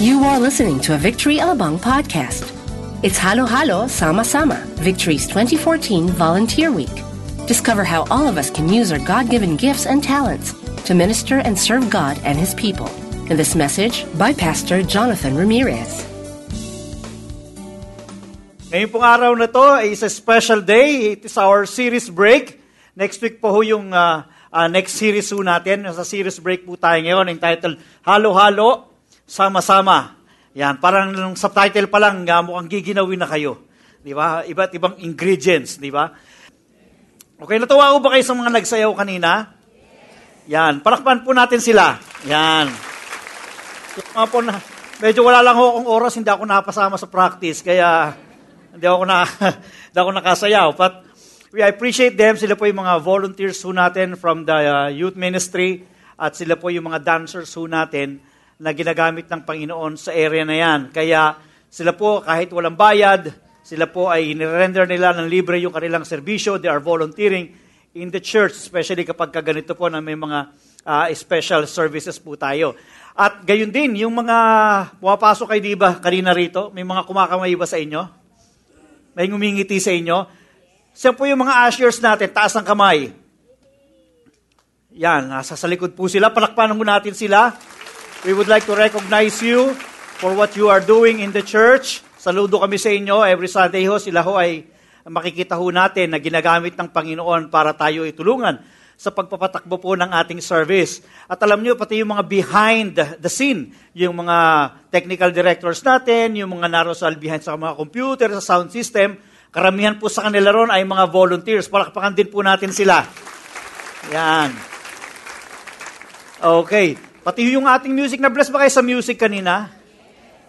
You are listening to a Victory Alabang podcast. It's Halo Halo Sama Sama, Victory's 2014 Volunteer Week. Discover how all of us can use our God given gifts and talents to minister and serve God and His people. In this message by Pastor Jonathan Ramirez. Ngayon pong araw na to is a special day. It is our series break. Next week po ho yung uh, uh, next series po natin. Sa series break po tayo ngayon entitled Halo-Halo, Sama-Sama. Yan, parang nung subtitle pa lang, uh, mukhang giginawin na kayo. Di ba? Iba't ibang ingredients, di ba? Okay, natuwa ko ba kayo sa mga nagsayaw kanina? Yan, palakpan po natin sila. Yan. Mga po na, medyo wala lang ho akong oras, hindi ako napasama sa practice, kaya hindi ako, na, hindi ako nakasayaw. But we appreciate them. Sila po yung mga volunteers ho natin from the uh, youth ministry at sila po yung mga dancers ho natin na ginagamit ng Panginoon sa area na yan. Kaya sila po kahit walang bayad, sila po ay nirender nila ng libre yung kanilang serbisyo. They are volunteering in the church, especially kapag kaganito po na may mga uh, special services po tayo. At gayon din, yung mga pumapasok kayo, di ba, kanina rito, may mga kumakamay ba sa inyo? May ngumingiti sa inyo. Siya po yung mga ushers natin, taas ng kamay. Yan, nasa sa likod po sila. Palakpanan mo natin sila. We would like to recognize you for what you are doing in the church. Saludo kami sa inyo. Every Sunday ho, sila ho ay makikita ho natin na ginagamit ng Panginoon para tayo itulungan sa pagpapatakbo po ng ating service. At alam nyo, pati yung mga behind the scene, yung mga technical directors natin, yung mga narosal behind sa mga computer, sa sound system, karamihan po sa kanila ron ay mga volunteers. Palakpakan din po natin sila. Yan. Okay. Pati yung ating music, na-bless ba kayo sa music kanina?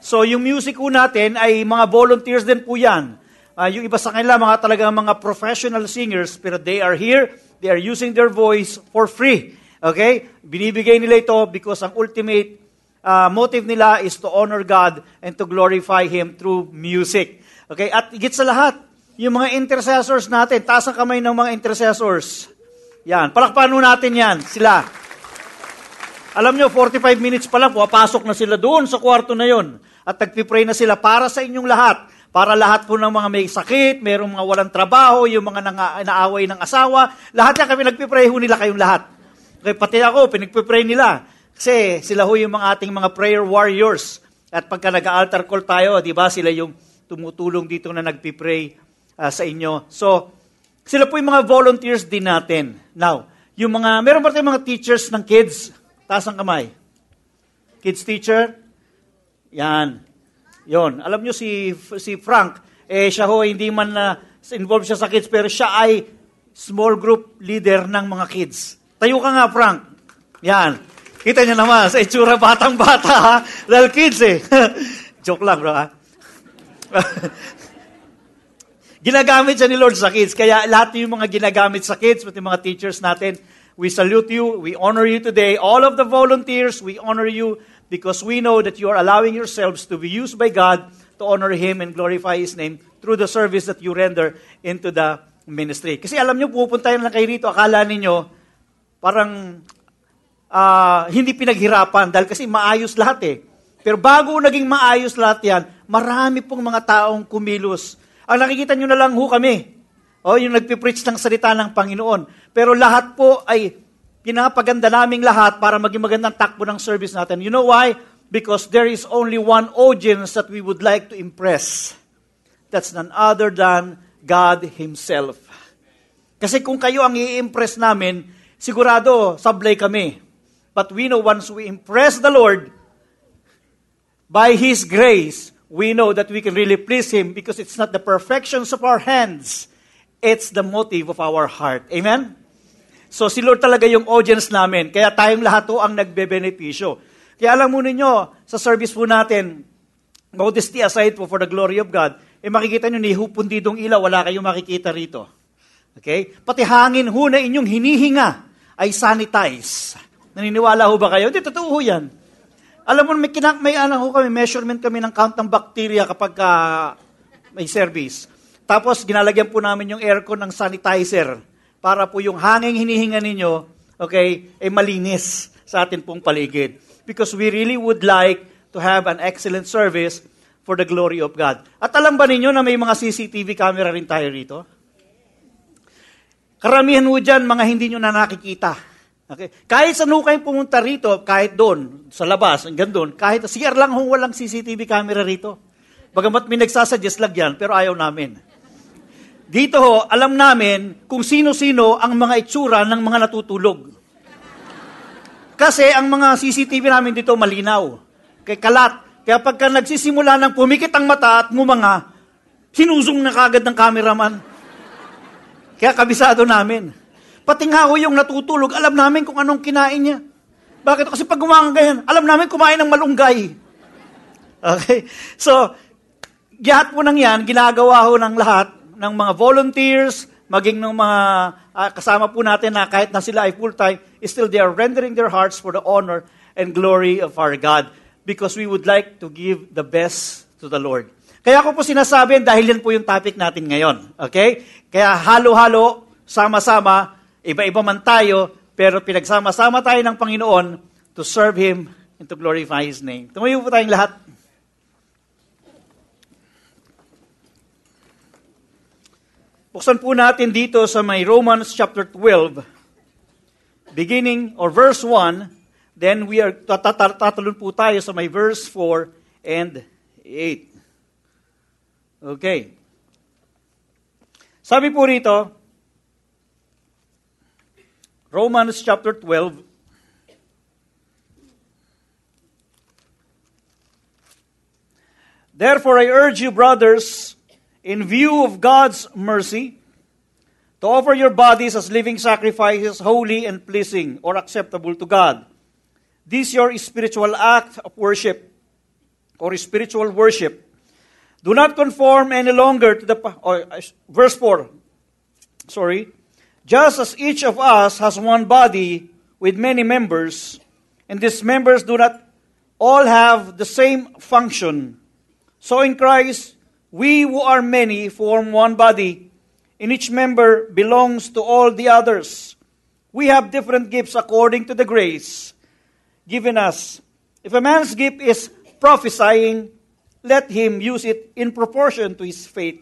So, yung music po natin ay mga volunteers din po yan. Uh, yung iba sa kanila, mga talagang mga professional singers, pero they are here They are using their voice for free. Okay? Binibigay nila ito because ang ultimate uh, motive nila is to honor God and to glorify Him through music. Okay? At higit sa lahat, yung mga intercessors natin, taas ang kamay ng mga intercessors. Yan. Palakpan natin yan. Sila. Alam nyo, 45 minutes pa lang, papasok na sila doon sa kwarto na yon At nagpipray na sila para sa inyong lahat para lahat po ng mga may sakit, mayroong mga walang trabaho, yung mga nang, naaway ng asawa, lahat yan kami nagpipray ho nila kayong lahat. Okay, pati ako, pinagpipray nila. Kasi sila ho yung mga ating mga prayer warriors. At pagka nag-altar call tayo, di ba, sila yung tumutulong dito na nagpipray uh, sa inyo. So, sila po yung mga volunteers din natin. Now, yung mga, meron ba tayong mga teachers ng kids? Taas ang kamay. Kids teacher? Yan. Yon. Alam nyo si, si Frank, eh, siya ho, hindi man na uh, involved siya sa kids, pero siya ay small group leader ng mga kids. Tayo ka nga, Frank. Yan. Kita niyo naman, sa itsura batang-bata, ha? Dahil kids, eh. Joke lang, bro, ha? ginagamit siya ni Lord sa kids. Kaya lahat yung mga ginagamit sa kids, pati mga teachers natin, we salute you, we honor you today. All of the volunteers, we honor you because we know that you are allowing yourselves to be used by God to honor Him and glorify His name through the service that you render into the ministry. Kasi alam nyo, pupunta na kayo rito, akala ninyo, parang uh, hindi pinaghirapan dahil kasi maayos lahat eh. Pero bago naging maayos lahat yan, marami pong mga taong kumilos. Ang nakikita nyo na lang ho kami. O, yung nagpipreach ng salita ng Panginoon. Pero lahat po ay pinapaganda naming lahat para maging magandang takbo ng service natin. You know why? Because there is only one audience that we would like to impress. That's none other than God Himself. Kasi kung kayo ang i-impress namin, sigurado, sablay kami. But we know once we impress the Lord, by His grace, we know that we can really please Him because it's not the perfections of our hands, it's the motive of our heart. Amen? So si Lord talaga yung audience namin. Kaya tayong lahat to ang nagbe-benepisyo. Kaya alam mo ninyo, sa service po natin, modesty aside po for the glory of God, eh makikita nyo, ni hupundidong ilaw, wala kayong makikita rito. Okay? Pati hangin ho na inyong hinihinga ay sanitize. Naniniwala ho ba kayo? Hindi, totoo ho yan. Alam mo, may, kinak, may ano ho kami, measurement kami ng count ng bacteria kapag uh, may service. Tapos, ginalagyan po namin yung aircon ng sanitizer para po yung hanging hinihinga ninyo, okay, ay malinis sa atin pong paligid. Because we really would like to have an excellent service for the glory of God. At alam ba ninyo na may mga CCTV camera rin tayo rito? Karamihan mo dyan, mga hindi nyo na nakikita. Okay? Kahit saan kayo pumunta rito, kahit doon, sa labas, hanggang doon, kahit CR lang ho walang CCTV camera rito. Bagamat may nagsasuggest lang yan, pero ayaw namin. Dito ho, alam namin kung sino-sino ang mga itsura ng mga natutulog. Kasi ang mga CCTV namin dito malinaw. Kay kalat. Kaya pagka nagsisimula ng pumikit ang mata at ngumanga, sinusong na kagad ng cameraman. Kaya kabisado namin. Pati nga ho yung natutulog, alam namin kung anong kinain niya. Bakit? Kasi pag gumanga ganyan, alam namin kumain ng malunggay. Okay? So, lahat po nang yan, ginagawa ho ng lahat ng mga volunteers, maging ng mga uh, kasama po natin na kahit na sila ay full-time, still they are rendering their hearts for the honor and glory of our God because we would like to give the best to the Lord. Kaya ko po sinasabi dahil yan po yung topic natin ngayon. Okay? Kaya halo-halo, sama-sama, iba-iba man tayo, pero pinagsama-sama tayo ng Panginoon to serve Him and to glorify His name. Tumayo po tayong lahat. Buksan po natin dito sa may Romans chapter 12, beginning or verse 1, Then we are tatalon po tayo sa may verse 4 and 8. Okay. Sabi po rito, Romans chapter 12, Therefore I urge you, brothers, in view of God's mercy, to offer your bodies as living sacrifices, holy and pleasing or acceptable to God. This your spiritual act of worship or spiritual worship. Do not conform any longer to the or, uh, verse 4. Sorry. Just as each of us has one body with many members, and these members do not all have the same function. So in Christ, we who are many form one body, and each member belongs to all the others. We have different gifts according to the grace given us. If a man's gift is prophesying, let him use it in proportion to his faith.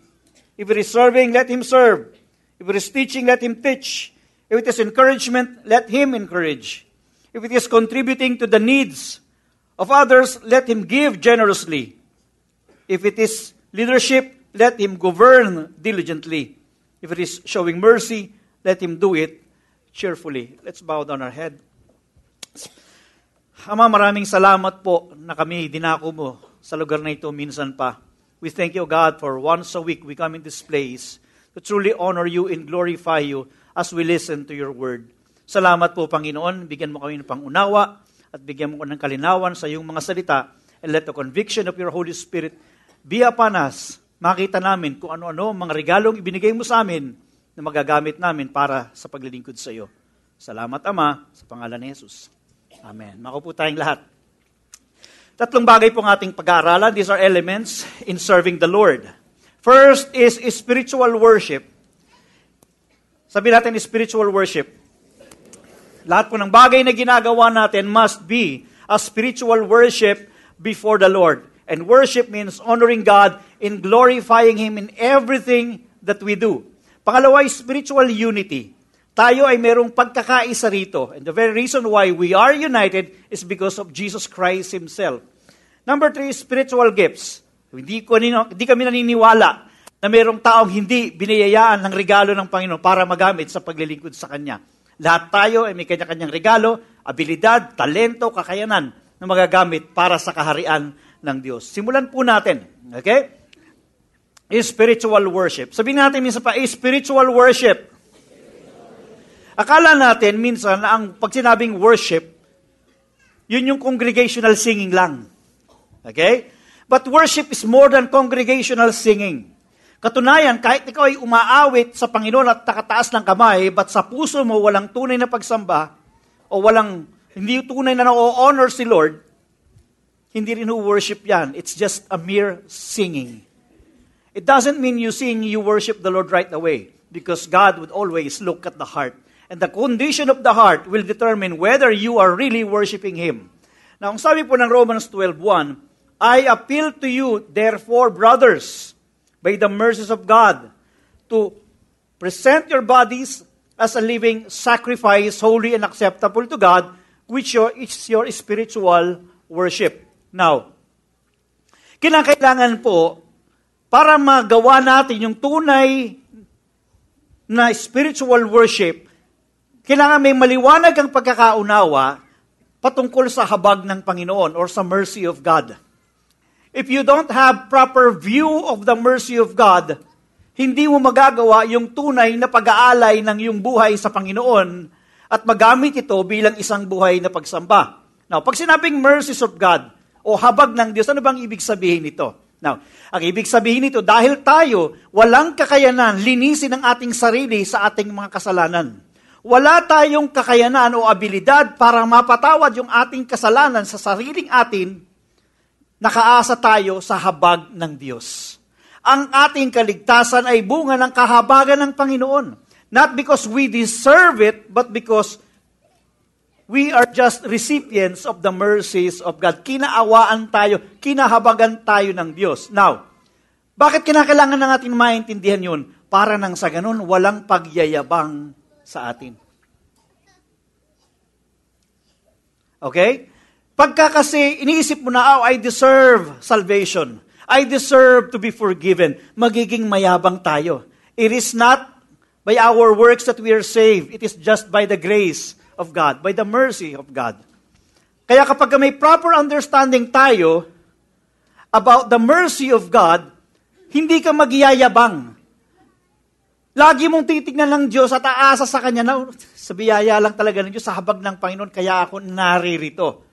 If it is serving, let him serve. If it is teaching, let him teach. If it is encouragement, let him encourage. If it is contributing to the needs of others, let him give generously. If it is leadership, let him govern diligently. If it is showing mercy, let him do it cheerfully. Let's bow down our head. Ama, maraming salamat po na kami dinako mo sa lugar na ito minsan pa. We thank you, God, for once a week we come in this place to truly honor you and glorify you as we listen to your word. Salamat po, Panginoon. Bigyan mo kami ng pangunawa at bigyan mo ko ng kalinawan sa iyong mga salita and let the conviction of your Holy Spirit upon us. Makita namin kung ano-ano mga regalong ibinigay mo sa amin na magagamit namin para sa paglilingkod sa iyo. Salamat, Ama, sa pangalan ni Jesus. Amen. Makupo tayong lahat. Tatlong bagay pong ating pag-aaralan. These are elements in serving the Lord. First is spiritual worship. Sabi natin spiritual worship. Lahat po ng bagay na ginagawa natin must be a spiritual worship before the Lord. And worship means honoring God in glorifying Him in everything that we do. Pangalawa spiritual unity tayo ay merong pagkakaisa rito. And the very reason why we are united is because of Jesus Christ Himself. Number three, spiritual gifts. Hindi, ko, hindi kami naniniwala na merong taong hindi binayayaan ng regalo ng Panginoon para magamit sa paglilingkod sa Kanya. Lahat tayo ay may kanya-kanyang regalo, abilidad, talento, kakayanan na magagamit para sa kaharian ng Diyos. Simulan po natin. Okay? Spiritual worship. Sabihin natin minsan pa, spiritual worship. Akala natin minsan na ang pag sinabing worship, yun yung congregational singing lang. Okay? But worship is more than congregational singing. Katunayan, kahit ikaw ay umaawit sa Panginoon at takataas ng kamay, but sa puso mo walang tunay na pagsamba, o walang, hindi tunay na na-honor si Lord, hindi rin worship yan. It's just a mere singing. It doesn't mean you sing, you worship the Lord right away. Because God would always look at the heart. And the condition of the heart will determine whether you are really worshiping Him. Now, ang sabi po ng Romans 12.1, I appeal to you, therefore, brothers, by the mercies of God, to present your bodies as a living sacrifice, holy and acceptable to God, which is your spiritual worship. Now, kinakailangan po, para magawa natin yung tunay na spiritual worship, kailangan may maliwanag ang pagkakaunawa patungkol sa habag ng Panginoon or sa mercy of God. If you don't have proper view of the mercy of God, hindi mo magagawa yung tunay na pag-aalay ng iyong buhay sa Panginoon at magamit ito bilang isang buhay na pagsamba. Now, pag sinabing mercies of God o habag ng Diyos, ano bang ibig sabihin nito? Now, ang ibig sabihin nito, dahil tayo walang kakayanan linisin ang ating sarili sa ating mga kasalanan. Wala tayong kakayanan o abilidad para mapatawad yung ating kasalanan sa sariling atin, nakaasa tayo sa habag ng Diyos. Ang ating kaligtasan ay bunga ng kahabagan ng Panginoon. Not because we deserve it, but because we are just recipients of the mercies of God. Kinaawaan tayo, kinahabagan tayo ng Diyos. Now, bakit kinakailangan na natin maintindihan yun? Para nang sa ganun, walang pagyayabang sa atin. Okay? Pagka kasi iniisip mo na, oh, I deserve salvation. I deserve to be forgiven. Magiging mayabang tayo. It is not by our works that we are saved. It is just by the grace of God, by the mercy of God. Kaya kapag may proper understanding tayo about the mercy of God, hindi ka magyayabang. Lagi mong titignan ng Diyos at aasa sa Kanya na sa biyaya lang talaga ng Diyos, sa habag ng Panginoon, kaya ako naririto.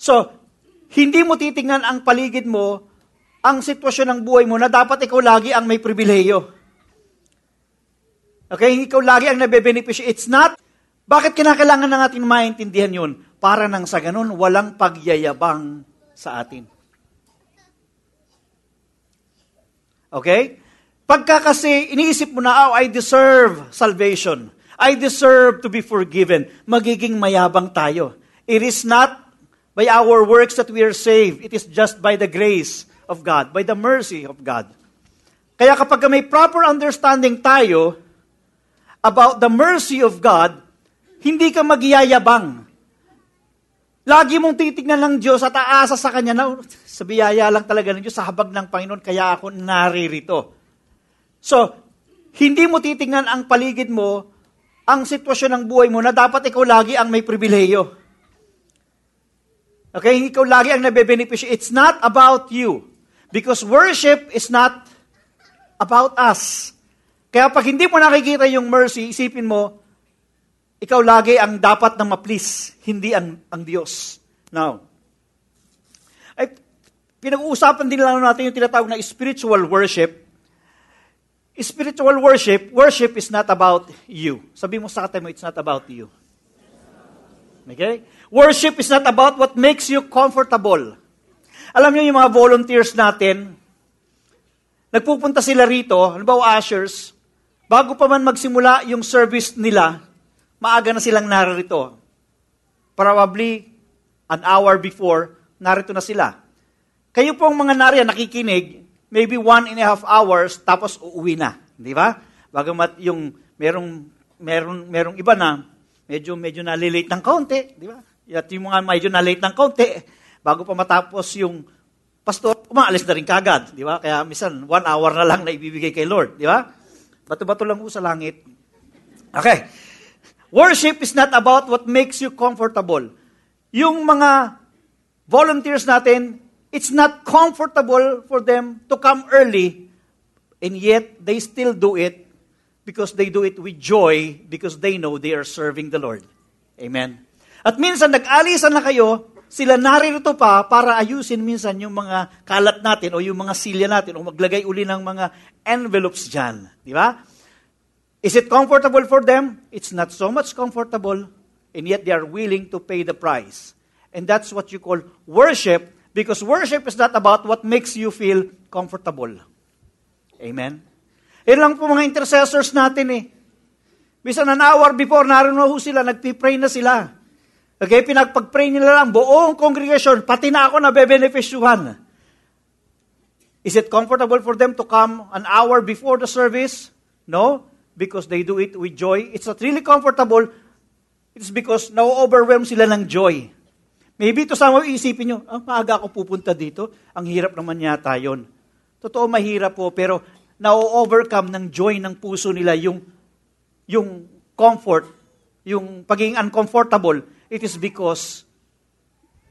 So, hindi mo titignan ang paligid mo, ang sitwasyon ng buhay mo na dapat ikaw lagi ang may pribileyo. Okay, ikaw lagi ang nabebenepisyo. It's not. Bakit kinakailangan na natin maintindihan yun? Para nang sa ganun, walang pagyayabang sa atin. Okay? Pagka kasi iniisip mo na, oh, I deserve salvation. I deserve to be forgiven. Magiging mayabang tayo. It is not by our works that we are saved. It is just by the grace of God, by the mercy of God. Kaya kapag may proper understanding tayo about the mercy of God, hindi ka magyayabang. Lagi mong titignan ng Diyos at aasa sa Kanya na sa biyaya lang talaga ng Diyos, sa habag ng Panginoon, kaya ako naririto. So, hindi mo titingnan ang paligid mo, ang sitwasyon ng buhay mo na dapat ikaw lagi ang may pribileyo. Okay? Ikaw lagi ang nabebenepisyo. It's not about you. Because worship is not about us. Kaya pag hindi mo nakikita yung mercy, isipin mo, ikaw lagi ang dapat na ma-please, hindi ang, ang Diyos. Now, ay, pinag-uusapan din lang natin yung tinatawag na spiritual worship spiritual worship, worship is not about you. Sabi mo sa kata mo, it's not about you. Okay? Worship is not about what makes you comfortable. Alam niyo yung mga volunteers natin, nagpupunta sila rito, halimbawa ushers, bago pa man magsimula yung service nila, maaga na silang narito. Probably an hour before, narito na sila. Kayo pong mga nariyan, nakikinig, maybe one and a half hours, tapos uuwi na. Di ba? Bagamat yung merong, merong, merong iba na, medyo, medyo nalilate ng kaunti. Di ba? At yung mga medyo nalate ng kaunti, bago pa matapos yung pastor, umaalis na rin kagad. Di ba? Kaya misan, one hour na lang na ibibigay kay Lord. Di ba? Bato-bato lang po sa langit. Okay. Worship is not about what makes you comfortable. Yung mga volunteers natin, It's not comfortable for them to come early, and yet they still do it because they do it with joy because they know they are serving the Lord. Amen. At minsan, nag-alisan na kayo, sila naririto pa para ayusin minsan yung mga kalat natin o yung mga silya natin o maglagay uli ng mga envelopes dyan. Di ba? Is it comfortable for them? It's not so much comfortable, and yet they are willing to pay the price. And that's what you call worship Because worship is not about what makes you feel comfortable. Amen? Yan lang po mga intercessors natin eh. Bisa an hour before, naroon na ho sila, nagpipray na sila. Okay, pinagpag-pray nila lang, buong congregation, pati na ako na bebenefisyuhan. Is it comfortable for them to come an hour before the service? No, because they do it with joy. It's not really comfortable. It's because na-overwhelm sila ng joy. Maybe to some isipin nyo, ah, maaga ako pupunta dito, ang hirap naman yata yon. Totoo, mahirap po, pero na-overcome ng joy ng puso nila yung, yung comfort, yung pagiging uncomfortable, it is because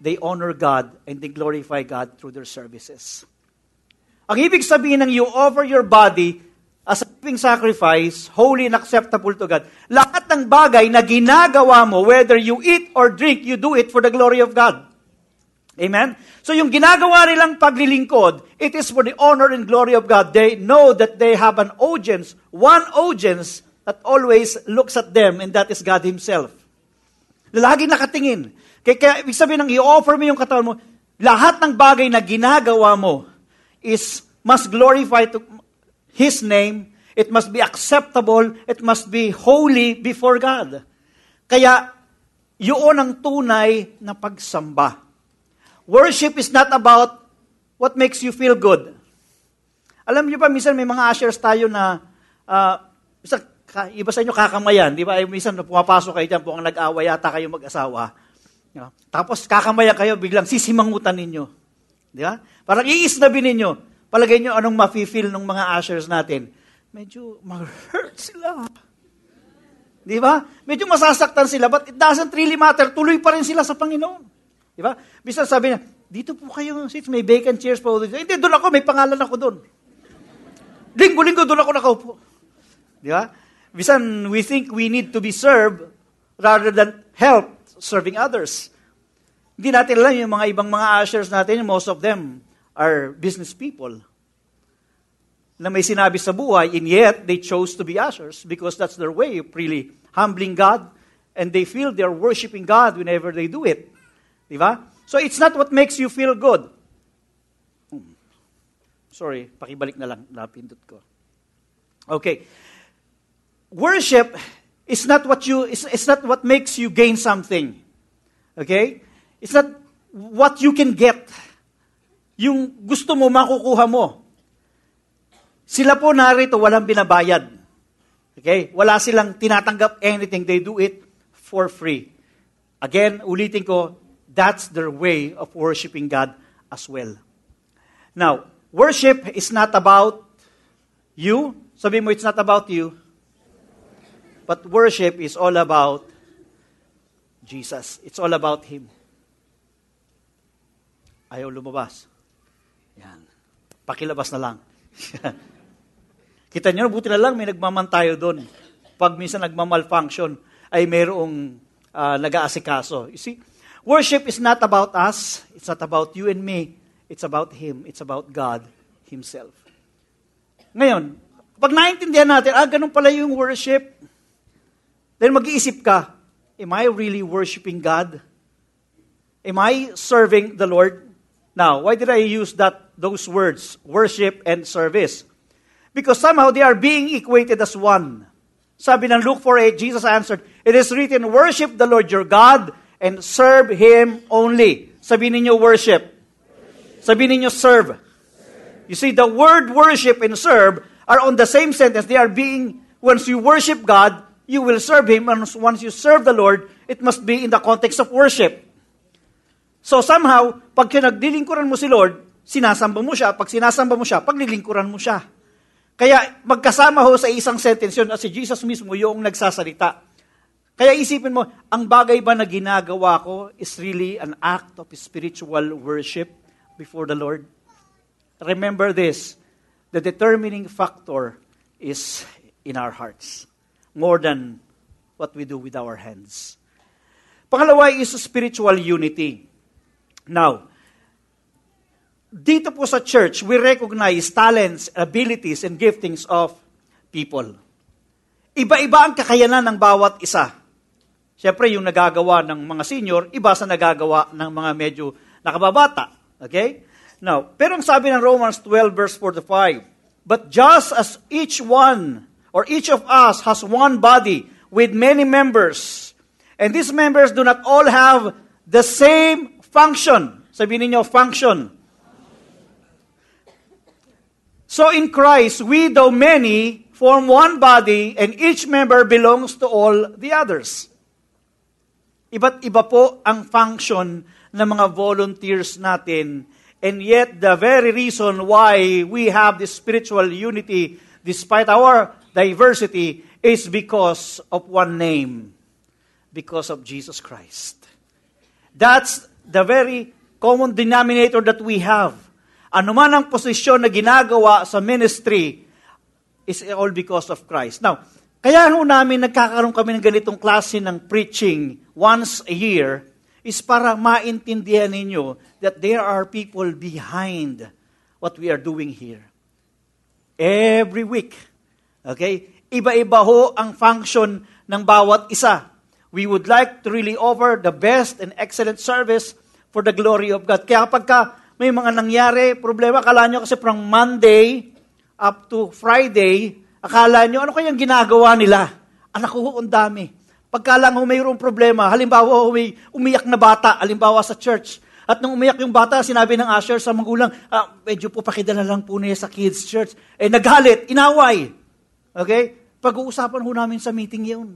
they honor God and they glorify God through their services. Ang ibig sabihin ng you offer your body living sacrifice, holy and acceptable to God. Lahat ng bagay na ginagawa mo, whether you eat or drink, you do it for the glory of God. Amen? So yung ginagawa nilang paglilingkod, it is for the honor and glory of God. They know that they have an audience, one audience that always looks at them, and that is God Himself. Lagi nakatingin. Kaya, kaya ibig sabihin ng i-offer mo yung katawan mo, lahat ng bagay na ginagawa mo is must glorify to His name, it must be acceptable, it must be holy before God. Kaya, yun ang tunay na pagsamba. Worship is not about what makes you feel good. Alam niyo pa, minsan may mga ushers tayo na, uh, minsan, iba sa inyo kakamayan, di ba? Minsan pumapasok kayo dyan, ang nag-away yata kayo mag-asawa. You? Tapos kakamayan kayo, biglang sisimangutan ninyo. Di ba? Parang iisnabin ninyo. Palagay nyo anong mafe-feel ng mga ushers natin. Medyo mag-hurt sila. Di ba? Medyo masasaktan sila, but it doesn't really matter. Tuloy pa rin sila sa Panginoon. Di ba? Bisa sabi niya, dito po kayo seats, may vacant chairs po. Hindi, doon ako, may pangalan ako doon. Linggo-linggo doon ako nakaupo. Di ba? Bisan, we think we need to be served rather than help serving others. Hindi natin alam yung mga ibang mga ushers natin, most of them are business people na may sinabi sa buhay, and yet they chose to be ushers because that's their way of really humbling God, and they feel they're worshiping God whenever they do it. Di ba? So it's not what makes you feel good. Hmm. Sorry, pakibalik na lang, napindot ko. Okay. Worship is not what you it's, it's not what makes you gain something. Okay? It's not what you can get. Yung gusto mo makukuha mo. Sila po narito walang binabayad. Okay? Wala silang tinatanggap anything. They do it for free. Again, ulitin ko, that's their way of worshiping God as well. Now, worship is not about you. Sabi mo, it's not about you. But worship is all about Jesus. It's all about Him. Ayaw lumabas. Yan. Pakilabas na lang. Kita niyo, buti na lang may nagmamantayo doon. Pag minsan nagmamalfunction, ay mayroong uh, nag-aasikaso. You see, Worship is not about us. It's not about you and me. It's about Him. It's about God Himself. Ngayon, pag naintindihan natin, ah, ganun pala yung worship, then mag-iisip ka, am I really worshiping God? Am I serving the Lord? Now, why did I use that those words, worship and service? Because somehow they are being equated as one. Sabi ng Luke 4.8, Jesus answered, It is written, Worship the Lord your God and serve Him only. Sabihin ninyo worship. Sabihin ninyo serve. You see, the word worship and serve are on the same sentence. They are being, once you worship God, you will serve Him. And once you serve the Lord, it must be in the context of worship. So somehow, pag kinaglilingkuran mo si Lord, sinasamba mo siya. Pag sinasamba mo siya, paglilingkuran mo siya. Kaya magkasama ho sa isang sentence yun at si Jesus mismo yung nagsasalita. Kaya isipin mo, ang bagay ba na ginagawa ko is really an act of spiritual worship before the Lord? Remember this, the determining factor is in our hearts, more than what we do with our hands. Pangalawa is spiritual unity. Now, dito po sa church, we recognize talents, abilities, and giftings of people. Iba-iba ang kakayanan ng bawat isa. Siyempre, yung nagagawa ng mga senior, iba sa nagagawa ng mga medyo nakababata. Okay? Now, pero ang sabi ng Romans 12 verse 45, But just as each one, or each of us has one body with many members, And these members do not all have the same function. Sabihin niyo, function. So in Christ, we, though many, form one body, and each member belongs to all the others. Iba't iba po ang function ng mga volunteers natin. And yet, the very reason why we have this spiritual unity, despite our diversity, is because of one name. Because of Jesus Christ. That's the very common denominator that we have. Ano man ang posisyon na ginagawa sa ministry is all because of Christ. Now, kaya ho namin nagkakaroon kami ng ganitong klase ng preaching once a year is para maintindihan ninyo that there are people behind what we are doing here. Every week. Okay? Iba-iba ho ang function ng bawat isa. We would like to really offer the best and excellent service for the glory of God. Kaya kapag ka may mga nangyari, problema, akala nyo kasi from Monday up to Friday, akala nyo, ano kayang ginagawa nila? Anak ko, ang dami. Pagka lang mayroong problema, halimbawa may umiyak na bata, halimbawa sa church, at nung umiyak yung bata, sinabi ng usher sa magulang, ah, medyo po pakidala lang po niya sa kids church. Eh, naghalit, inaway. Okay? Pag-uusapan ho namin sa meeting yun.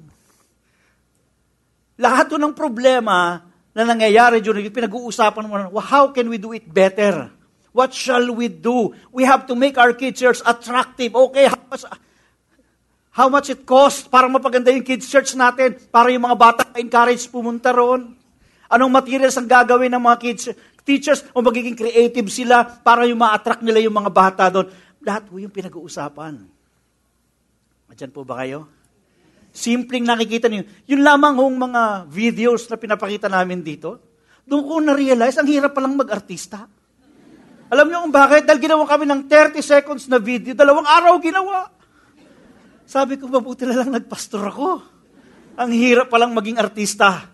Lahat ng problema na nangyayari during it, pinag-uusapan mo well, how can we do it better? What shall we do? We have to make our kids church attractive. Okay, how much, how much it cost para mapaganda yung kids church natin, para yung mga bata encourage pumunta roon? Anong materials ang gagawin ng mga kids teachers o magiging creative sila para yung ma-attract nila yung mga bata doon? Lahat po yung pinag-uusapan. Diyan po ba kayo? Simpleng nakikita niyo. Yun lamang hong mga videos na pinapakita namin dito, doon ko na-realize, ang hirap palang mag-artista. Alam niyo kung bakit? Dahil ginawa kami ng 30 seconds na video, dalawang araw ginawa. Sabi ko, mabuti na lang nagpastor ako. Ang hirap palang maging artista.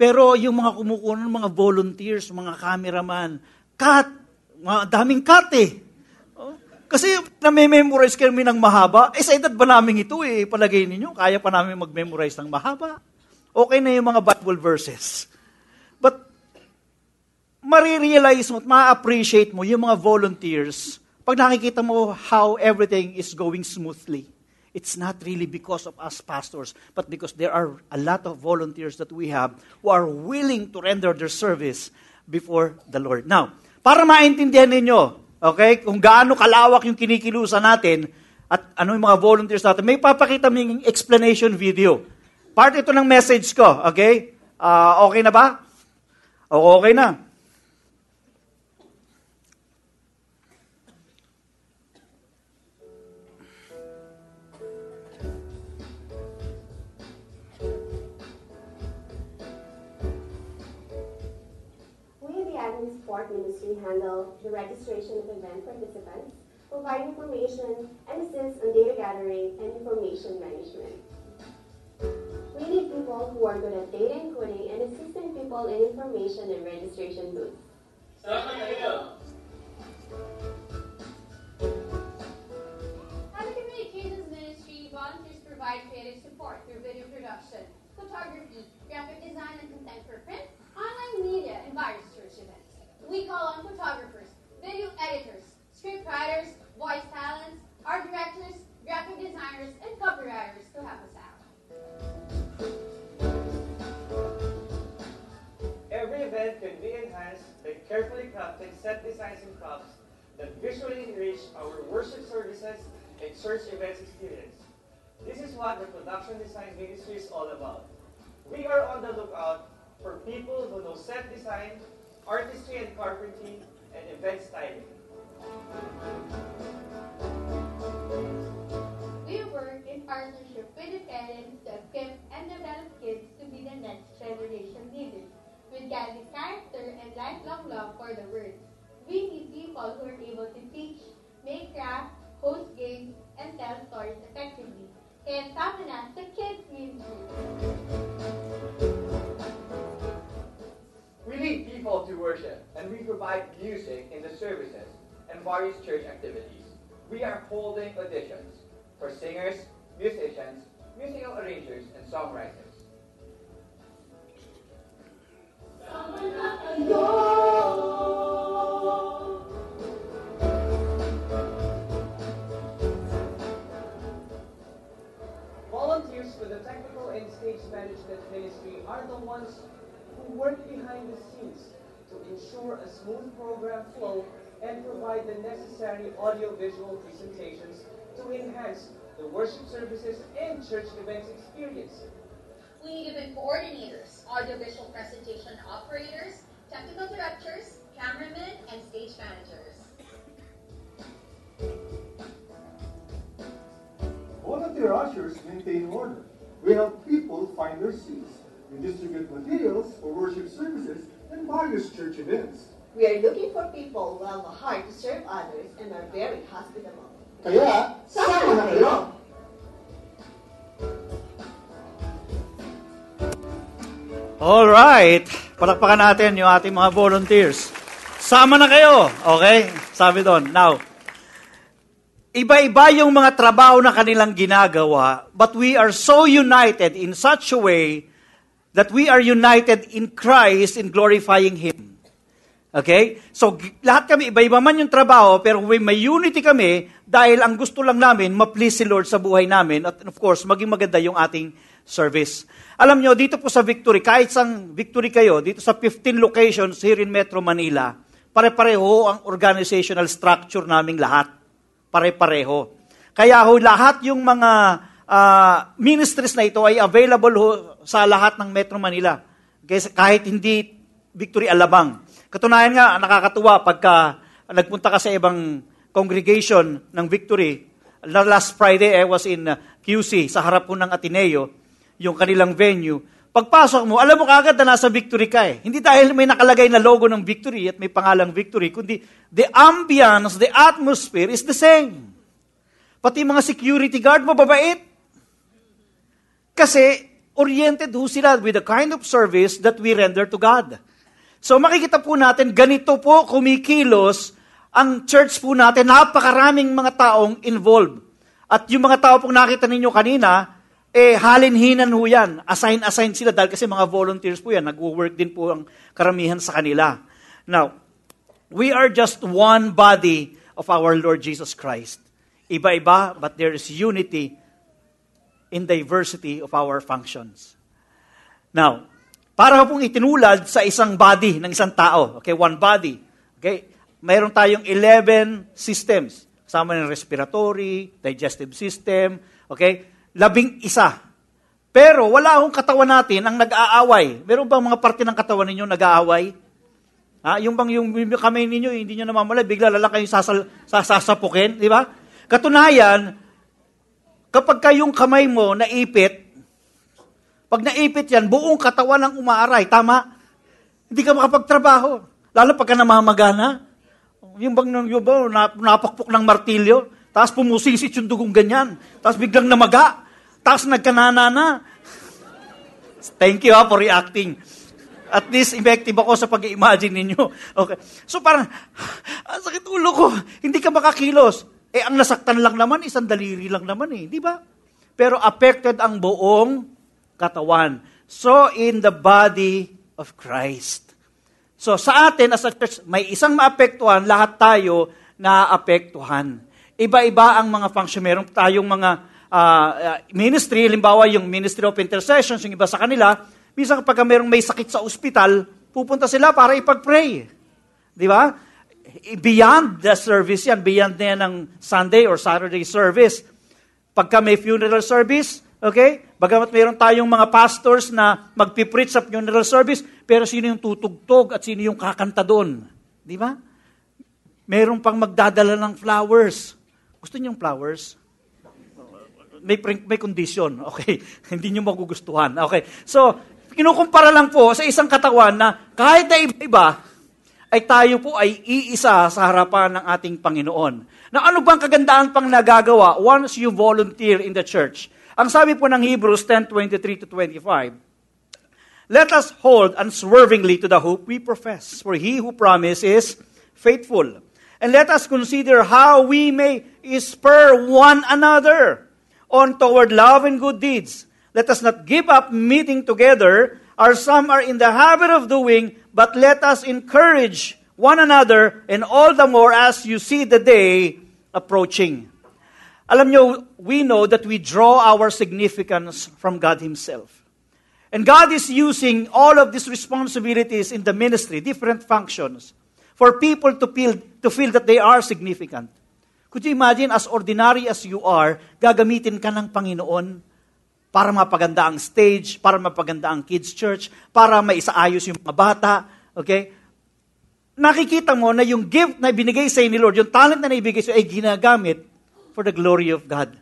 Pero yung mga kumukuha ng mga volunteers, mga cameraman, cut, mga daming cut eh. Kasi na-memorize kami ng mahaba, eh sa edad ba namin ito eh, palagay ninyo, kaya pa namin mag-memorize ng mahaba. Okay na yung mga Bible verses. But, marirealize mo at ma-appreciate mo yung mga volunteers pag nakikita mo how everything is going smoothly. It's not really because of us pastors, but because there are a lot of volunteers that we have who are willing to render their service before the Lord. Now, para maintindihan ninyo Okay? Kung gaano kalawak yung kinikilusan natin at ano yung mga volunteers natin, may papakita ming explanation video. Part ito ng message ko. Okay? Uh, okay na ba? Okay na. Handle the registration of event participants, provide information, and assist on data gathering and information management. We need people who are good at data encoding and assisting people in information and registration booths. At the Communications Ministry, volunteers provide creative support through video production, photography, graphic design and content for print, online media, and various church events. We call on photographers, video editors, script writers, voice talents, art directors, graphic designers, and copywriters to help us out. Every event can be enhanced by carefully crafted set designs and props that visually enrich our worship services and church events experience. This is what the production design ministry is all about. We are on the lookout for people who know set design, artistry and carpentry, and event styling. We work in partnership with the parents to equip and develop kids to be the next generation leaders with godly character and lifelong love for the word. We need people who are able to teach, make crafts, host games, and tell stories effectively. Kaya sama na sa Kids Ministry. Lead people to worship, and we provide music in the services and various church activities. We are holding auditions for singers, musicians, musical arrangers, and songwriters. Volunteers for the technical and stage management ministry are the ones who work behind the scenes to ensure a smooth program flow and provide the necessary audio-visual presentations to enhance the worship services and church events experience. We need event coordinators, audiovisual presentation operators, technical directors, cameramen, and stage managers. Volunteer ushers maintain order. We help people find their seats. We distribute materials for worship services and various church events. We are looking for people who have a heart to serve others and are very hospitable. Kaya, sama na kayo! All right. Palakpakan natin yung ating mga volunteers. Sama na kayo. Okay? Sabi doon. Now, iba-iba yung mga trabaho na kanilang ginagawa, but we are so united in such a way that we are united in Christ in glorifying Him. Okay? So, lahat kami, iba-iba man yung trabaho, pero may unity kami dahil ang gusto lang namin, ma-please si Lord sa buhay namin at of course, maging maganda yung ating service. Alam nyo, dito po sa Victory, kahit sang Victory kayo, dito sa 15 locations here in Metro Manila, pare-pareho ang organizational structure naming lahat. Pare-pareho. Kaya ho, lahat yung mga ah, ministries na ito ay available ho sa lahat ng Metro Manila. Kasi kahit hindi Victory Alabang. Katunayan nga, nakakatuwa pagka nagpunta ka sa ibang congregation ng Victory. La- Last Friday, I was in uh, QC, sa harap po ng Ateneo, yung kanilang venue. Pagpasok mo, alam mo kagad na nasa Victory ka eh. Hindi dahil may nakalagay na logo ng Victory at may pangalang Victory, kundi the ambience, the atmosphere is the same. Pati mga security guard, mababait. Kasi oriented ho sila with the kind of service that we render to God. So makikita po natin, ganito po kumikilos ang church po natin, napakaraming mga taong involved. At yung mga tao pong nakita ninyo kanina, eh halinhinan ho yan. Assign-assign sila dahil kasi mga volunteers po yan. Nag-work din po ang karamihan sa kanila. Now, we are just one body of our Lord Jesus Christ. Iba-iba, but there is unity in diversity of our functions. Now, para pong itinulad sa isang body ng isang tao. Okay, one body. Okay, mayroon tayong 11 systems. Kasama ng respiratory, digestive system, okay? Labing isa. Pero wala akong katawan natin ang nag-aaway. Meron bang mga parte ng katawan ninyo nag-aaway? Ha? Yung bang yung, kamay ninyo, hindi nyo namamalay, bigla lala kayong sasal, sasasapukin, di ba? Katunayan, kapag kayong kamay mo naipit, pag naipit yan, buong katawan ang umaaray. Tama? Hindi ka makapagtrabaho. Lalo pagka namamagana. Yung bang ba, nap- napakpok ng martilyo, tapos pumusisit yung dugong ganyan, tapos biglang namaga, tapos nagkanana na. Thank you ha, for reacting. At least effective ako sa pag-imagine ninyo. Okay. So parang, ang sakit ulo ko, hindi ka makakilos. Eh, ang nasaktan lang naman, isang daliri lang naman eh. Di ba? Pero affected ang buong katawan. So, in the body of Christ. So, sa atin as a church, may isang maapektuhan, lahat tayo naapektuhan. Iba-iba ang mga function. Meron tayong mga ah, ministry, limbawa yung Ministry of Intercessions, yung iba sa kanila, minsan kapag merong may sakit sa ospital, pupunta sila para ipag-pray. Di ba? Beyond the service yan, beyond na yan ng Sunday or Saturday service. Pagka may funeral service, okay? Bagamat mayroon tayong mga pastors na magpipreach sa funeral service, pero sino yung tutugtog at sino yung kakanta doon? Di ba? Meron pang magdadala ng flowers. Gusto niyo yung flowers? may may condition. Okay, hindi nyo magugustuhan. Okay, so kinukumpara lang po sa isang katawan na kahit na iba-iba, ay tayo po ay iisa sa harapan ng ating Panginoon. Na ano bang kagandaan pang nagagawa once you volunteer in the church? Ang sabi po ng Hebrews 10:23 to 25, Let us hold unswervingly to the hope we profess, for he who promised is faithful. And let us consider how we may spur one another on toward love and good deeds. Let us not give up meeting together, as some are in the habit of doing, but let us encourage one another, and all the more as you see the day approaching. Alam nyo, we know that we draw our significance from God Himself. And God is using all of these responsibilities in the ministry, different functions, for people to feel, to feel that they are significant. Could you imagine, as ordinary as you are, gagamitin ka ng Panginoon para mapaganda ang stage, para mapaganda ang kids church, para maisaayos yung mga bata, okay? Nakikita mo na yung gift na binigay sa ni Lord, yung talent na naibigay sa ay ginagamit for the glory of God.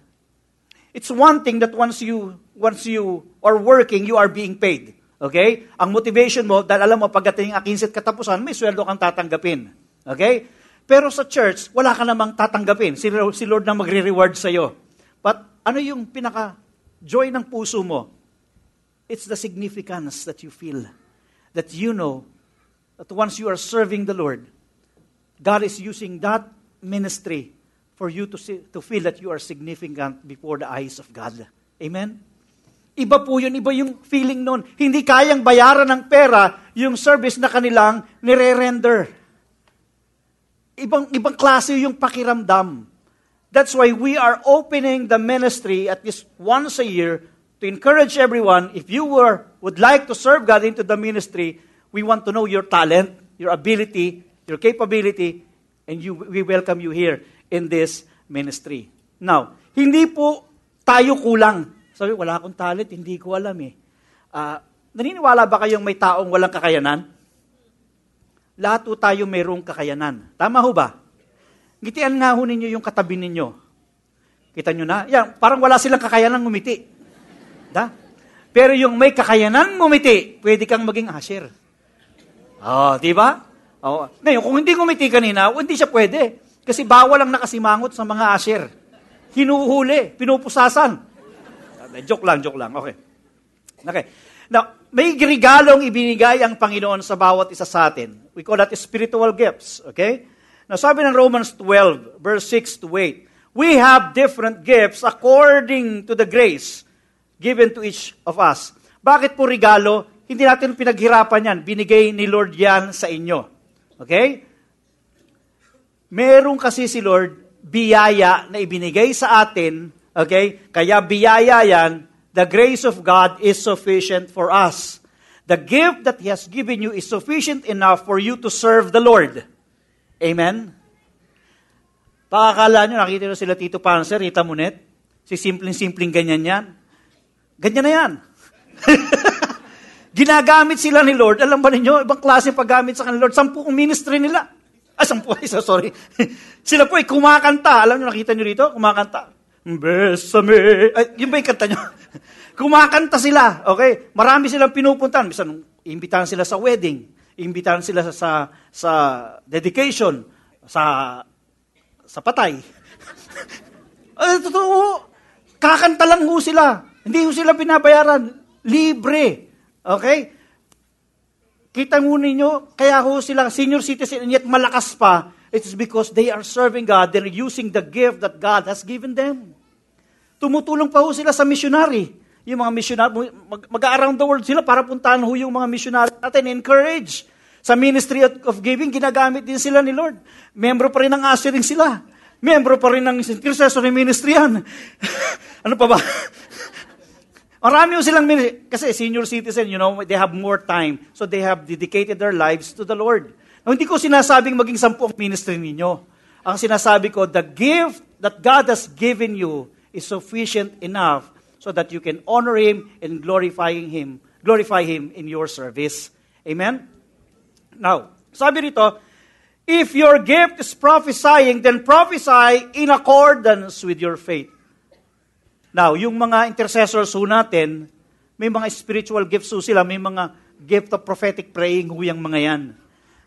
It's one thing that once you once you are working, you are being paid. Okay? Ang motivation mo, dahil alam mo, pagdating ang 15 katapusan, may sweldo kang tatanggapin. Okay? Pero sa church, wala ka namang tatanggapin. Si, si Lord na magre-reward sa'yo. But ano yung pinaka-joy ng puso mo? It's the significance that you feel. That you know that once you are serving the Lord, God is using that ministry for you to, see, to feel that you are significant before the eyes of God. Amen? Iba po yun, iba yung feeling nun. Hindi kayang bayaran ng pera yung service na kanilang nire-render ibang, ibang klase yung pakiramdam. That's why we are opening the ministry at least once a year to encourage everyone. If you were, would like to serve God into the ministry, we want to know your talent, your ability, your capability, and you, we welcome you here in this ministry. Now, hindi po tayo kulang. Sabi, wala akong talent, hindi ko alam eh. Uh, naniniwala ba kayong may taong walang kakayanan? lahat po tayo mayroong kakayanan. Tama ho ba? Ngitian nga ho ninyo yung katabi ninyo. Kita nyo na? Yan, parang wala silang kakayanan ngumiti. Da? Pero yung may kakayanan ngumiti, pwede kang maging asher. Oh, di ba? Oh. Ngayon, kung hindi ngumiti kanina, hindi siya pwede. Kasi bawal ang nakasimangot sa mga asher. Hinuhuli, pinupusasan. Joke lang, joke lang. Okay. Okay. Now, may regalong ibinigay ang Panginoon sa bawat isa sa atin. We call that spiritual gifts. Okay? Now, sabi ng Romans 12, verse 6 to 8, We have different gifts according to the grace given to each of us. Bakit po regalo? Hindi natin pinaghirapan yan. Binigay ni Lord yan sa inyo. Okay? Meron kasi si Lord biyaya na ibinigay sa atin. Okay? Kaya biyaya yan the grace of God is sufficient for us. The gift that He has given you is sufficient enough for you to serve the Lord. Amen? Pakakala nyo, nakita nyo sila Tito Panser, Rita Munet, si simpleng-simpleng ganyan yan. Ganyan na yan. Ginagamit sila ni Lord. Alam ba ninyo, ibang klase paggamit sa kanila Lord. Sampu ang ministry nila. Ah, sampu, sorry. sila po ay kumakanta. Alam nyo, nakita nyo rito? Kumakanta. Besame. Ay, yun ba yung kanta nyo? Kumakanta sila. Okay? Marami silang pinupuntan. Bisan, imbitahan sila sa wedding. Imbitahan sila sa, sa, dedication. Sa, sa patay. Ay, totoo. Kakanta lang ho sila. Hindi ho sila binabayaran. Libre. Okay? Kita mo ninyo, kaya ho sila senior citizen, and yet malakas pa, It is because they are serving God. They're using the gift that God has given them. Tumutulong pa ho sila sa missionary. Yung mga missionary, mag-around the world sila para puntahan ho yung mga missionary natin. Encourage. Sa ministry of giving, ginagamit din sila ni Lord. Membro pa rin ng ushering sila. Membro pa rin ng intercessory ministry yan. ano pa ba? Marami ho silang ministry. Kasi senior citizen, you know, they have more time. So they have dedicated their lives to the Lord. No, hindi ko sinasabing maging sampu ang ministry ninyo. Ang sinasabi ko, the gift that God has given you is sufficient enough so that you can honor Him and glorifying Him, glorify Him in your service. Amen? Now, sabi rito, if your gift is prophesying, then prophesy in accordance with your faith. Now, yung mga intercessors ho natin, may mga spiritual gifts ho sila, may mga gift of prophetic praying ho yung mga yan.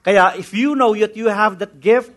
Kaya if you know that you have that gift,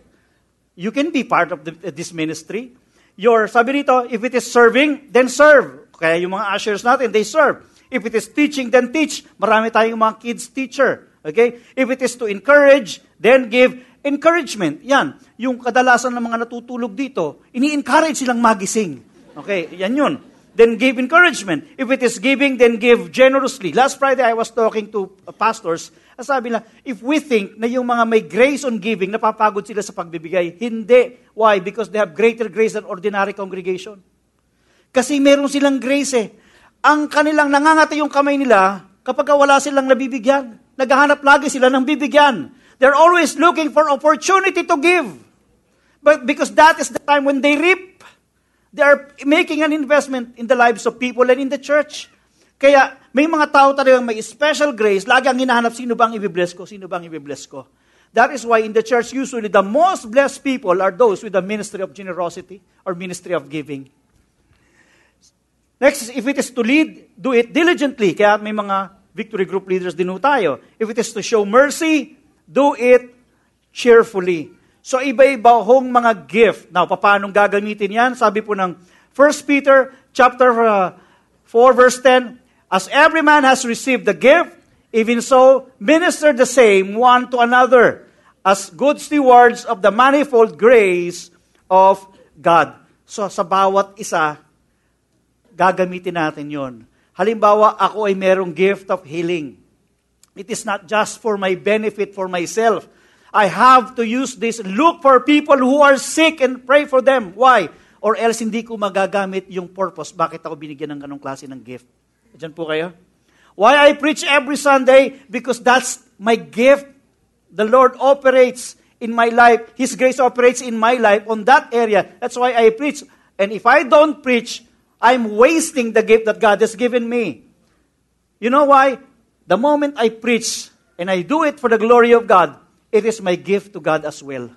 you can be part of the, this ministry. Your, sabi rito, if it is serving, then serve. Kaya yung mga ushers natin, they serve. If it is teaching, then teach. Marami tayong mga kids teacher. Okay? If it is to encourage, then give encouragement. Yan. Yung kadalasan ng mga natutulog dito, ini-encourage silang magising. Okay? Yan yun. Then give encouragement. If it is giving, then give generously. Last Friday, I was talking to pastors Sabi na, if we think na yung mga may grace on giving, napapagod sila sa pagbibigay, hindi. Why? Because they have greater grace than ordinary congregation. Kasi meron silang grace eh. Ang kanilang nangangati yung kamay nila kapag wala silang nabibigyan. Naghahanap lagi sila ng bibigyan. They're always looking for opportunity to give. But because that is the time when they reap. They are making an investment in the lives of people and in the church. Kaya may mga tao talagang may special grace, lagi ang hinahanap, sino bang ibibless ko? Sino bang ibibless ko? That is why in the church, usually the most blessed people are those with the ministry of generosity or ministry of giving. Next, if it is to lead, do it diligently. Kaya may mga victory group leaders din tayo. If it is to show mercy, do it cheerfully. So iba-iba hong mga gift. Now, paano gagamitin yan? Sabi po ng 1 Peter chapter uh, 4 verse 10, As every man has received the gift, even so minister the same one to another as good stewards of the manifold grace of God. So sa bawat isa, gagamitin natin yon. Halimbawa, ako ay merong gift of healing. It is not just for my benefit for myself. I have to use this. Look for people who are sick and pray for them. Why? Or else hindi ko magagamit yung purpose. Bakit ako binigyan ng ganong klase ng gift? Diyan po kayo. Why I preach every Sunday? Because that's my gift. The Lord operates in my life. His grace operates in my life on that area. That's why I preach. And if I don't preach, I'm wasting the gift that God has given me. You know why? The moment I preach and I do it for the glory of God, it is my gift to God as well.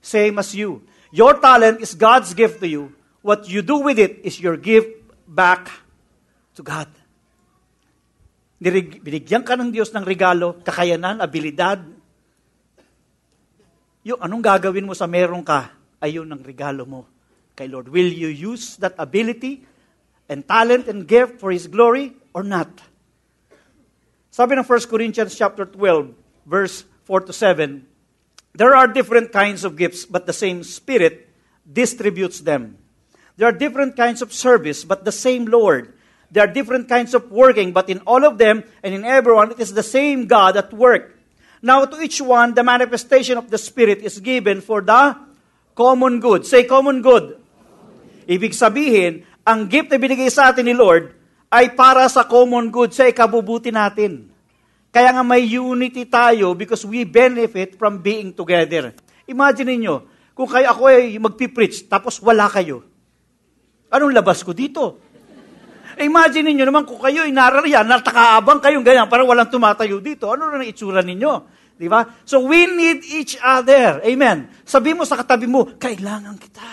Same as you. Your talent is God's gift to you. What you do with it is your gift back to God. Binigyan ka ng Diyos ng regalo, kakayanan, abilidad. Yung anong gagawin mo sa meron ka, ayun ang regalo mo kay Lord. Will you use that ability and talent and gift for His glory or not? Sabi ng 1 Corinthians chapter 12, verse 4 to 7, There are different kinds of gifts, but the same Spirit distributes them. There are different kinds of service, but the same Lord. There are different kinds of working, but in all of them and in everyone, it is the same God at work. Now, to each one, the manifestation of the Spirit is given for the common good. Say, common good. Ibig sabihin, ang gift na binigay sa atin ni Lord ay para sa common good, sa ikabubuti natin. Kaya nga may unity tayo because we benefit from being together. Imagine niyo, kung kayo ako ay magpipreach, tapos wala kayo. Anong labas ko dito? Imagine niyo naman kung kayo ay narariyan, natakaabang kayong ganyan, parang walang tumatayo dito. Ano na itsura ninyo? Di ba? So we need each other. Amen. Sabi mo sa katabi mo, kailangan kita.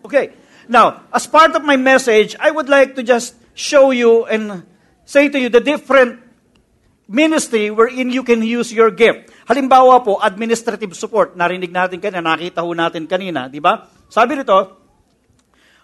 Okay. Now, as part of my message, I would like to just show you and say to you the different ministry wherein you can use your gift. Halimbawa po, administrative support. Narinig natin kanina, nakita ho natin kanina, di ba? Sabi nito,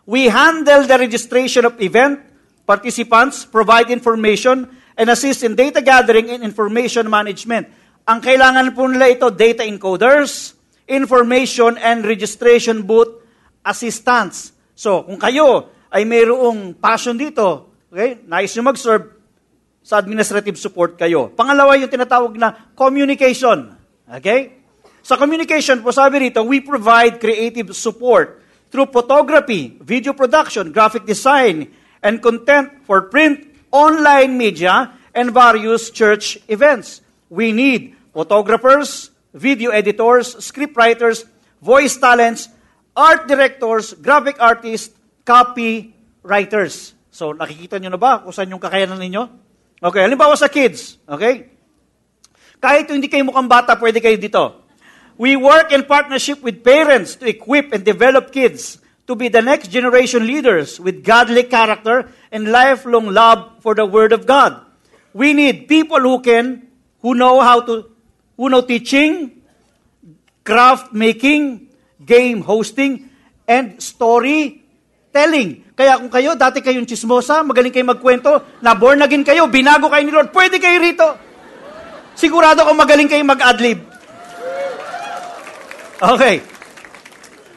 we handle the registration of event, participants, provide information, and assist in data gathering and information management. Ang kailangan po nila ito, data encoders, information and registration booth assistants. So, kung kayo ay mayroong passion dito, okay, nice nyo mag-serve, sa administrative support kayo. Pangalawa yung tinatawag na communication. Okay? Sa communication po, sabi rito, we provide creative support through photography, video production, graphic design, and content for print, online media, and various church events. We need photographers, video editors, scriptwriters, voice talents, art directors, graphic artists, copywriters. So, nakikita nyo na ba kung saan yung kakayanan ninyo? Okay, halimbawa sa kids, okay? Kahit hindi kayo mukhang bata, pwede kayo dito. We work in partnership with parents to equip and develop kids to be the next generation leaders with godly character and lifelong love for the Word of God. We need people who can, who know how to, who know teaching, craft making, game hosting, and story telling. Kaya kung kayo, dati kayong chismosa, magaling kayo magkwento, na born again kayo, binago kayo ni Lord, pwede kayo rito. Sigurado ako magaling kayo mag-adlib. Okay.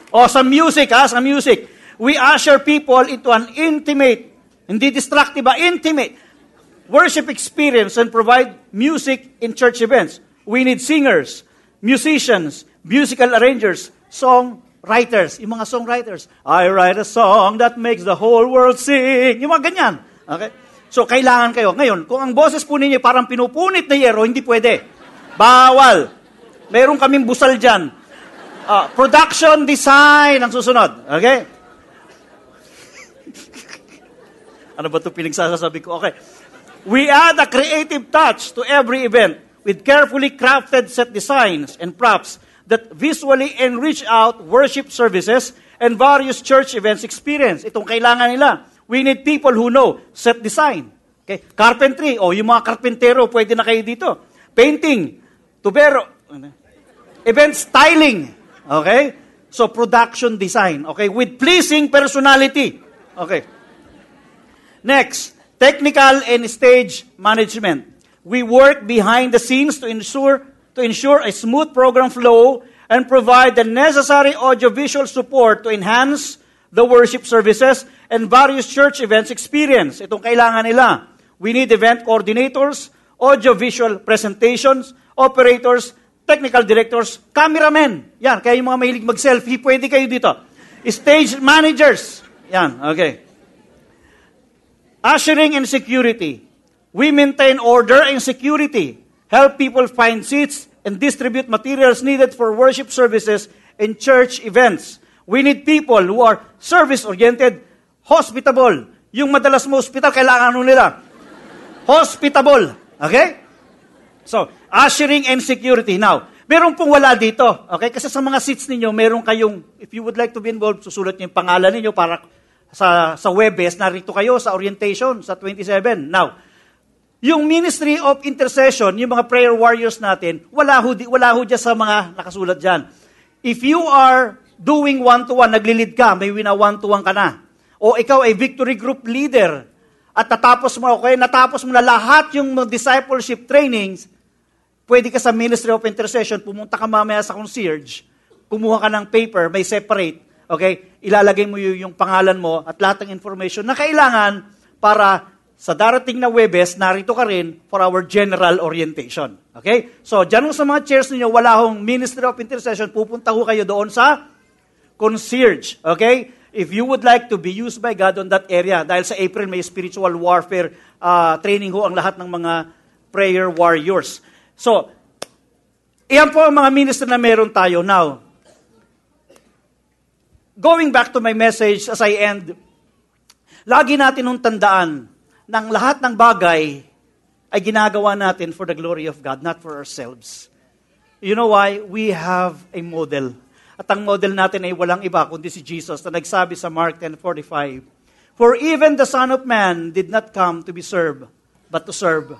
O, sa music, ha, sa music. We usher people into an intimate, hindi destructive, ba, intimate. worship experience and provide music in church events. We need singers, musicians, musical arrangers, song writers, yung mga songwriters. I write a song that makes the whole world sing. Yung mga ganyan. Okay? So, kailangan kayo. Ngayon, kung ang boses po ninyo parang pinupunit na yero, hindi pwede. Bawal. Meron kaming busal dyan. Uh, production design ang susunod. Okay? ano ba ito pinagsasasabi ko? Okay. We add a creative touch to every event with carefully crafted set designs and props that visually enrich out worship services and various church events experience. Itong kailangan nila. We need people who know set design. Okay? Carpentry, oh, yung mga karpentero, pwede na kayo dito. Painting, tubero, event styling. Okay? So, production design. Okay? With pleasing personality. Okay. Next, technical and stage management. We work behind the scenes to ensure to ensure a smooth program flow and provide the necessary audiovisual support to enhance the worship services and various church events experience. Itong kailangan nila. We need event coordinators, audiovisual presentations, operators, technical directors, cameramen. Yan, kaya yung mga mahilig mag-selfie, pwede kayo dito. Stage managers. Yan, okay. Ushering and security. We maintain order and security, help people find seats, and distribute materials needed for worship services and church events. We need people who are service-oriented, hospitable. Yung madalas mo hospital, kailangan ano nila? Hospitable. Okay? So, ushering and security. Now, meron pong wala dito. Okay? Kasi sa mga seats ninyo, meron kayong, if you would like to be involved, susulat niyo yung pangalan ninyo para sa, sa Webes, narito kayo sa orientation sa 27. Now, yung Ministry of Intercession, yung mga prayer warriors natin, wala ho, wala ho dyan sa mga nakasulat dyan. If you are doing one-to-one, naglilid ka, may wina one-to-one ka na. O ikaw ay victory group leader, at natapos mo, okay, natapos mo na lahat yung discipleship trainings, pwede ka sa Ministry of Intercession, pumunta ka mamaya sa concierge, kumuha ka ng paper, may separate, Okay? Ilalagay mo yung pangalan mo at lahat ng information na kailangan para sa darating na Webes, narito ka rin for our general orientation. Okay? So, dyan sa mga chairs ninyo, wala hong Ministry of Intercession, pupunta ho kayo doon sa concierge. Okay? If you would like to be used by God on that area, dahil sa April may spiritual warfare uh, training ho ang lahat ng mga prayer warriors. So, iyan po ang mga ministry na meron tayo. Now, going back to my message as I end, lagi natin nung tandaan ng lahat ng bagay ay ginagawa natin for the glory of God, not for ourselves. You know why? We have a model. At ang model natin ay walang iba kundi si Jesus na nagsabi sa Mark 10.45, For even the Son of Man did not come to be served, but to serve,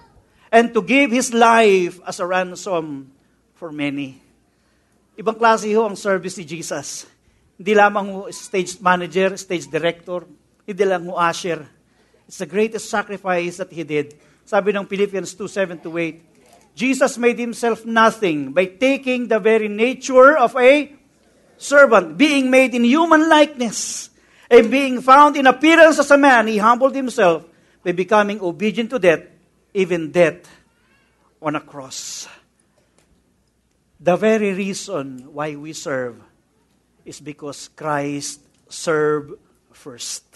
and to give His life as a ransom for many. Ibang klase ho ang service ni Jesus hindi lamang mo stage manager, stage director, hindi lang mo usher. It's the greatest sacrifice that He did. Sabi ng Philippians 2, 7 to 8, Jesus made Himself nothing by taking the very nature of a servant, being made in human likeness, and being found in appearance as a man, He humbled Himself by becoming obedient to death, even death on a cross. The very reason why we serve is because Christ served first.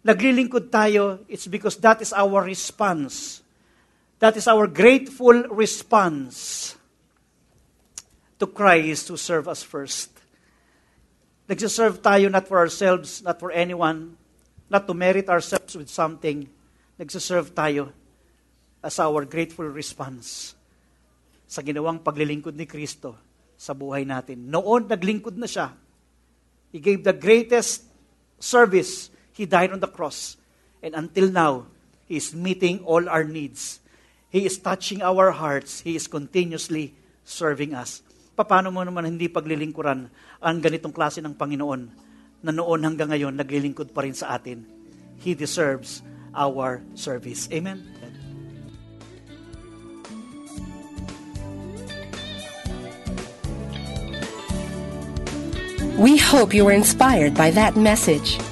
Naglilingkod tayo, it's because that is our response. That is our grateful response to Christ who served us first. Nagsiserve tayo not for ourselves, not for anyone, not to merit ourselves with something. Nagsiserve tayo as our grateful response sa ginawang paglilingkod ni Kristo sa buhay natin. Noon, naglingkod na siya. He gave the greatest service. He died on the cross. And until now, He is meeting all our needs. He is touching our hearts. He is continuously serving us. Paano mo naman hindi paglilingkuran ang ganitong klase ng Panginoon na noon hanggang ngayon naglilingkod pa rin sa atin? He deserves our service. Amen? We hope you were inspired by that message.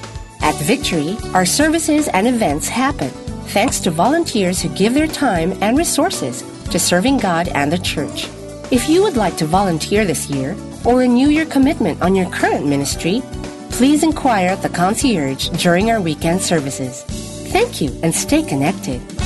At Victory, our services and events happen thanks to volunteers who give their time and resources to serving God and the church. If you would like to volunteer this year or renew your commitment on your current ministry, please inquire at the concierge during our weekend services. Thank you and stay connected.